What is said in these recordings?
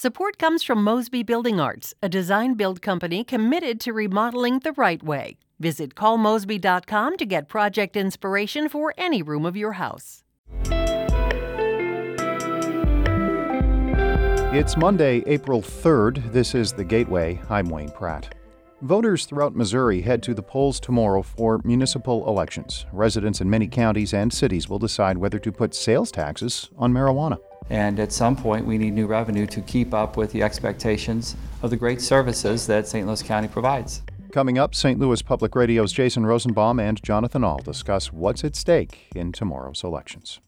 Support comes from Mosby Building Arts, a design build company committed to remodeling the right way. Visit callmosby.com to get project inspiration for any room of your house. It's Monday, April 3rd. This is The Gateway. I'm Wayne Pratt. Voters throughout Missouri head to the polls tomorrow for municipal elections. Residents in many counties and cities will decide whether to put sales taxes on marijuana. And at some point, we need new revenue to keep up with the expectations of the great services that St. Louis County provides. Coming up, St. Louis Public Radio's Jason Rosenbaum and Jonathan Ahl discuss what's at stake in tomorrow's elections.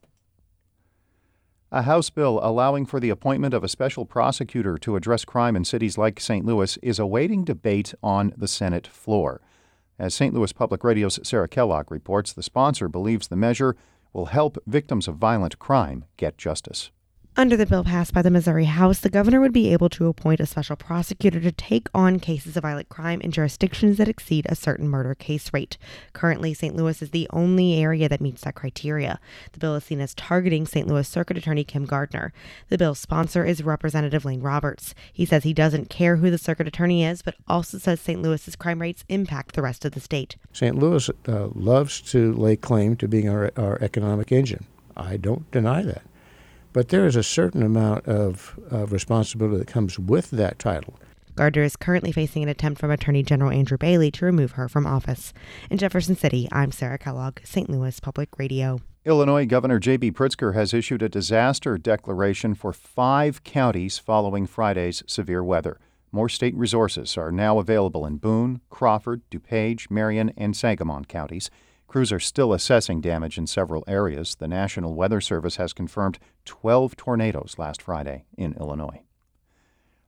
A House bill allowing for the appointment of a special prosecutor to address crime in cities like St. Louis is awaiting debate on the Senate floor. As St. Louis Public Radio's Sarah Kellogg reports, the sponsor believes the measure will help victims of violent crime get justice. Under the bill passed by the Missouri House, the governor would be able to appoint a special prosecutor to take on cases of violent crime in jurisdictions that exceed a certain murder case rate. Currently, St. Louis is the only area that meets that criteria. The bill is seen as targeting St. Louis Circuit Attorney Kim Gardner. The bill's sponsor is Representative Lane Roberts. He says he doesn't care who the circuit attorney is, but also says St. Louis's crime rates impact the rest of the state. St. Louis uh, loves to lay claim to being our, our economic engine. I don't deny that. But there is a certain amount of, of responsibility that comes with that title. Gardner is currently facing an attempt from Attorney General Andrew Bailey to remove her from office. In Jefferson City, I'm Sarah Kellogg, St. Louis Public Radio. Illinois Governor J.B. Pritzker has issued a disaster declaration for five counties following Friday's severe weather. More state resources are now available in Boone, Crawford, DuPage, Marion, and Sangamon counties. Crews are still assessing damage in several areas. The National Weather Service has confirmed 12 tornadoes last Friday in Illinois.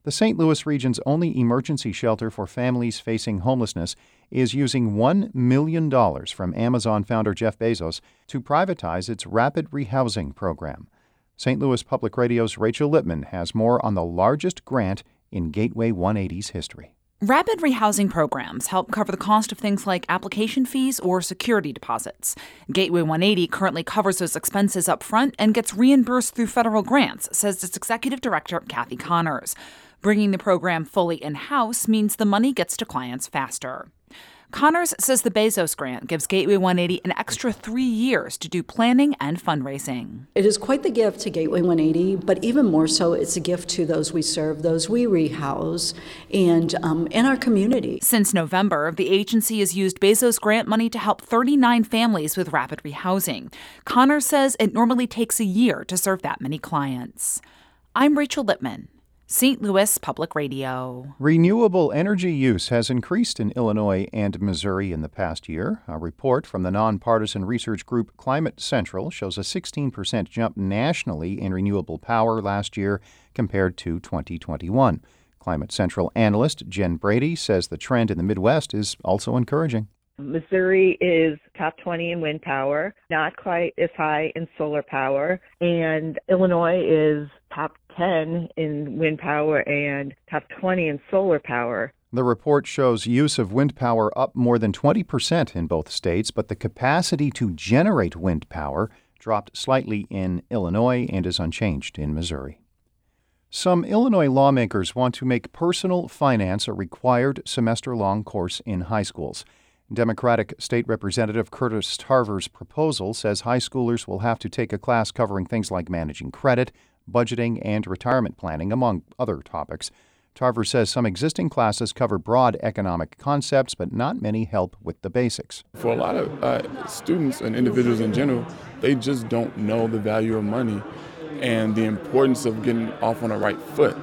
The St. Louis region's only emergency shelter for families facing homelessness is using $1 million from Amazon founder Jeff Bezos to privatize its rapid rehousing program. St. Louis Public Radio's Rachel Lippman has more on the largest grant in Gateway 180's history. Rapid rehousing programs help cover the cost of things like application fees or security deposits. Gateway 180 currently covers those expenses up front and gets reimbursed through federal grants, says its executive director, Kathy Connors. Bringing the program fully in house means the money gets to clients faster. Connors says the Bezos grant gives Gateway 180 an extra three years to do planning and fundraising. It is quite the gift to Gateway 180, but even more so, it's a gift to those we serve, those we rehouse, and um, in our community. Since November, the agency has used Bezos grant money to help 39 families with rapid rehousing. Connors says it normally takes a year to serve that many clients. I'm Rachel Lippman. St. Louis Public Radio. Renewable energy use has increased in Illinois and Missouri in the past year. A report from the nonpartisan research group Climate Central shows a 16% jump nationally in renewable power last year compared to 2021. Climate Central analyst Jen Brady says the trend in the Midwest is also encouraging. Missouri is top 20 in wind power, not quite as high in solar power, and Illinois is top 10 in wind power and top 20 in solar power. The report shows use of wind power up more than 20% in both states, but the capacity to generate wind power dropped slightly in Illinois and is unchanged in Missouri. Some Illinois lawmakers want to make personal finance a required semester long course in high schools. Democratic State Representative Curtis Tarver's proposal says high schoolers will have to take a class covering things like managing credit, budgeting, and retirement planning, among other topics. Tarver says some existing classes cover broad economic concepts, but not many help with the basics. For a lot of uh, students and individuals in general, they just don't know the value of money and the importance of getting off on the right foot.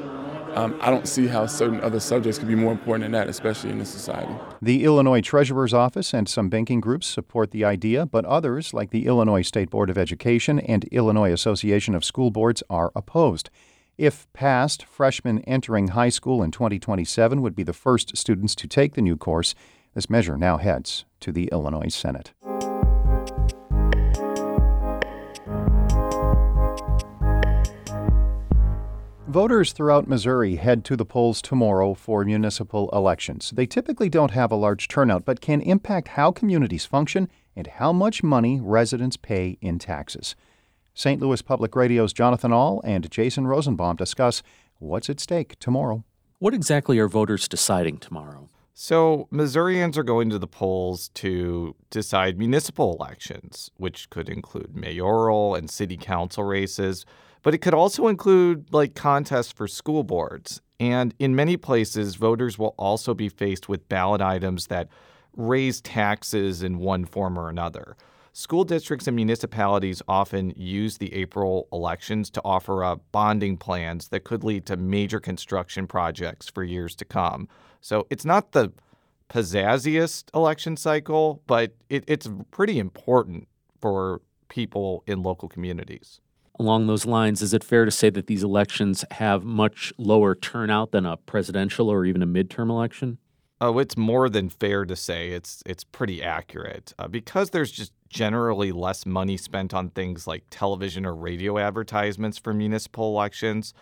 Um, I don't see how certain other subjects could be more important than that, especially in this society. The Illinois Treasurer's Office and some banking groups support the idea, but others, like the Illinois State Board of Education and Illinois Association of School Boards, are opposed. If passed, freshmen entering high school in 2027 would be the first students to take the new course. This measure now heads to the Illinois Senate. Voters throughout Missouri head to the polls tomorrow for municipal elections. They typically don't have a large turnout, but can impact how communities function and how much money residents pay in taxes. St. Louis Public Radio's Jonathan Ahl and Jason Rosenbaum discuss What's at stake tomorrow? What exactly are voters deciding tomorrow? So, Missourians are going to the polls to decide municipal elections, which could include mayoral and city council races, but it could also include like contests for school boards. And in many places, voters will also be faced with ballot items that raise taxes in one form or another. School districts and municipalities often use the April elections to offer up bonding plans that could lead to major construction projects for years to come. So it's not the pizzazziest election cycle, but it, it's pretty important for people in local communities. Along those lines, is it fair to say that these elections have much lower turnout than a presidential or even a midterm election? Oh, it's more than fair to say it's it's pretty accurate uh, because there's just generally less money spent on things like television or radio advertisements for municipal elections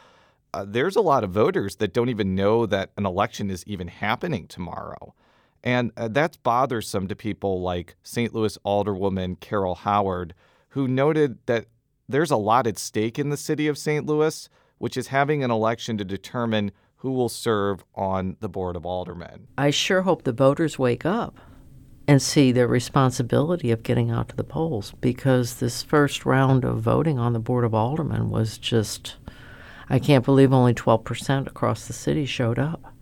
uh, there's a lot of voters that don't even know that an election is even happening tomorrow. And uh, that's bothersome to people like St. Louis Alderwoman Carol Howard, who noted that there's a lot at stake in the city of St. Louis, which is having an election to determine who will serve on the Board of Aldermen. I sure hope the voters wake up and see their responsibility of getting out to the polls because this first round of voting on the Board of Aldermen was just I can't believe only 12% across the city showed up.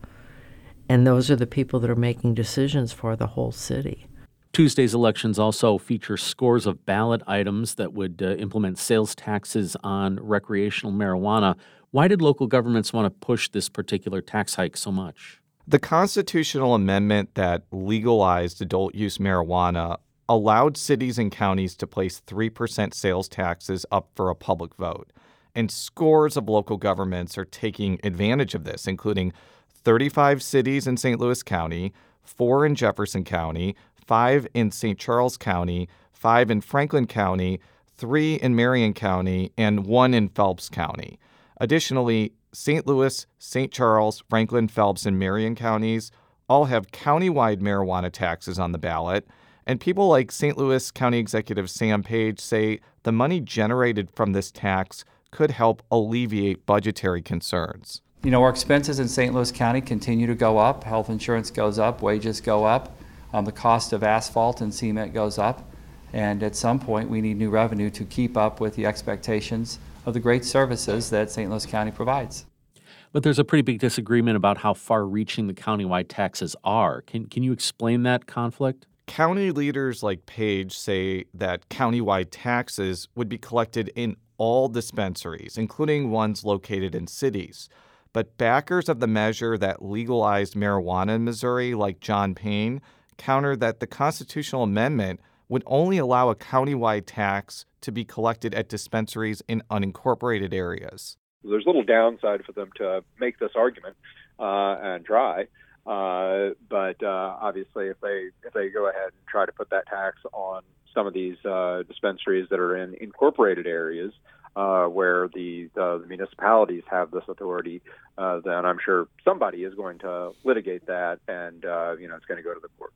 And those are the people that are making decisions for the whole city. Tuesday's elections also feature scores of ballot items that would uh, implement sales taxes on recreational marijuana. Why did local governments want to push this particular tax hike so much? The constitutional amendment that legalized adult use marijuana allowed cities and counties to place 3% sales taxes up for a public vote. And scores of local governments are taking advantage of this, including 35 cities in St. Louis County, four in Jefferson County, five in St. Charles County, five in Franklin County, three in Marion County, and one in Phelps County. Additionally, St. Louis, St. Charles, Franklin, Phelps, and Marion counties all have countywide marijuana taxes on the ballot. And people like St. Louis County Executive Sam Page say the money generated from this tax could help alleviate budgetary concerns. You know, our expenses in St. Louis County continue to go up. Health insurance goes up, wages go up, um, the cost of asphalt and cement goes up. And at some point, we need new revenue to keep up with the expectations of the great services that St. Louis County provides. But there's a pretty big disagreement about how far reaching the countywide taxes are. Can, can you explain that conflict? County leaders like Page say that countywide taxes would be collected in all dispensaries, including ones located in cities. But backers of the measure that legalized marijuana in Missouri, like John Payne, counter that the constitutional amendment would only allow a countywide tax to be collected at dispensaries in unincorporated areas. There's a little downside for them to make this argument uh, and try. Uh, but uh, obviously, if they if they go ahead and try to put that tax on some of these uh, dispensaries that are in incorporated areas uh, where the, the municipalities have this authority, uh, then I'm sure somebody is going to litigate that, and uh, you know it's going to go to the courts.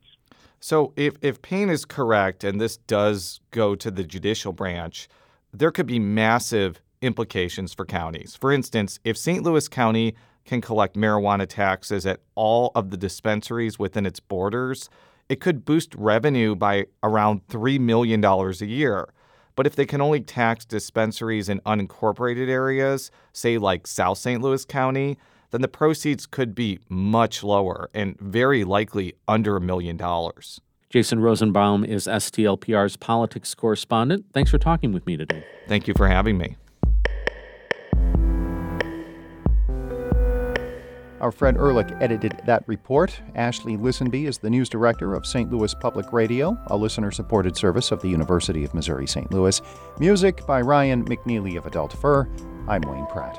So if if Payne is correct, and this does go to the judicial branch, there could be massive implications for counties. For instance, if St. Louis County can collect marijuana taxes at all of the dispensaries within its borders, it could boost revenue by around $3 million a year. But if they can only tax dispensaries in unincorporated areas, say like South St. Louis County, then the proceeds could be much lower and very likely under a million dollars. Jason Rosenbaum is STLPR's politics correspondent. Thanks for talking with me today. Thank you for having me. Our Fred Ehrlich edited that report. Ashley Lisenby is the news director of St. Louis Public Radio, a listener supported service of the University of Missouri St. Louis. Music by Ryan McNeely of Adult Fur. I'm Wayne Pratt.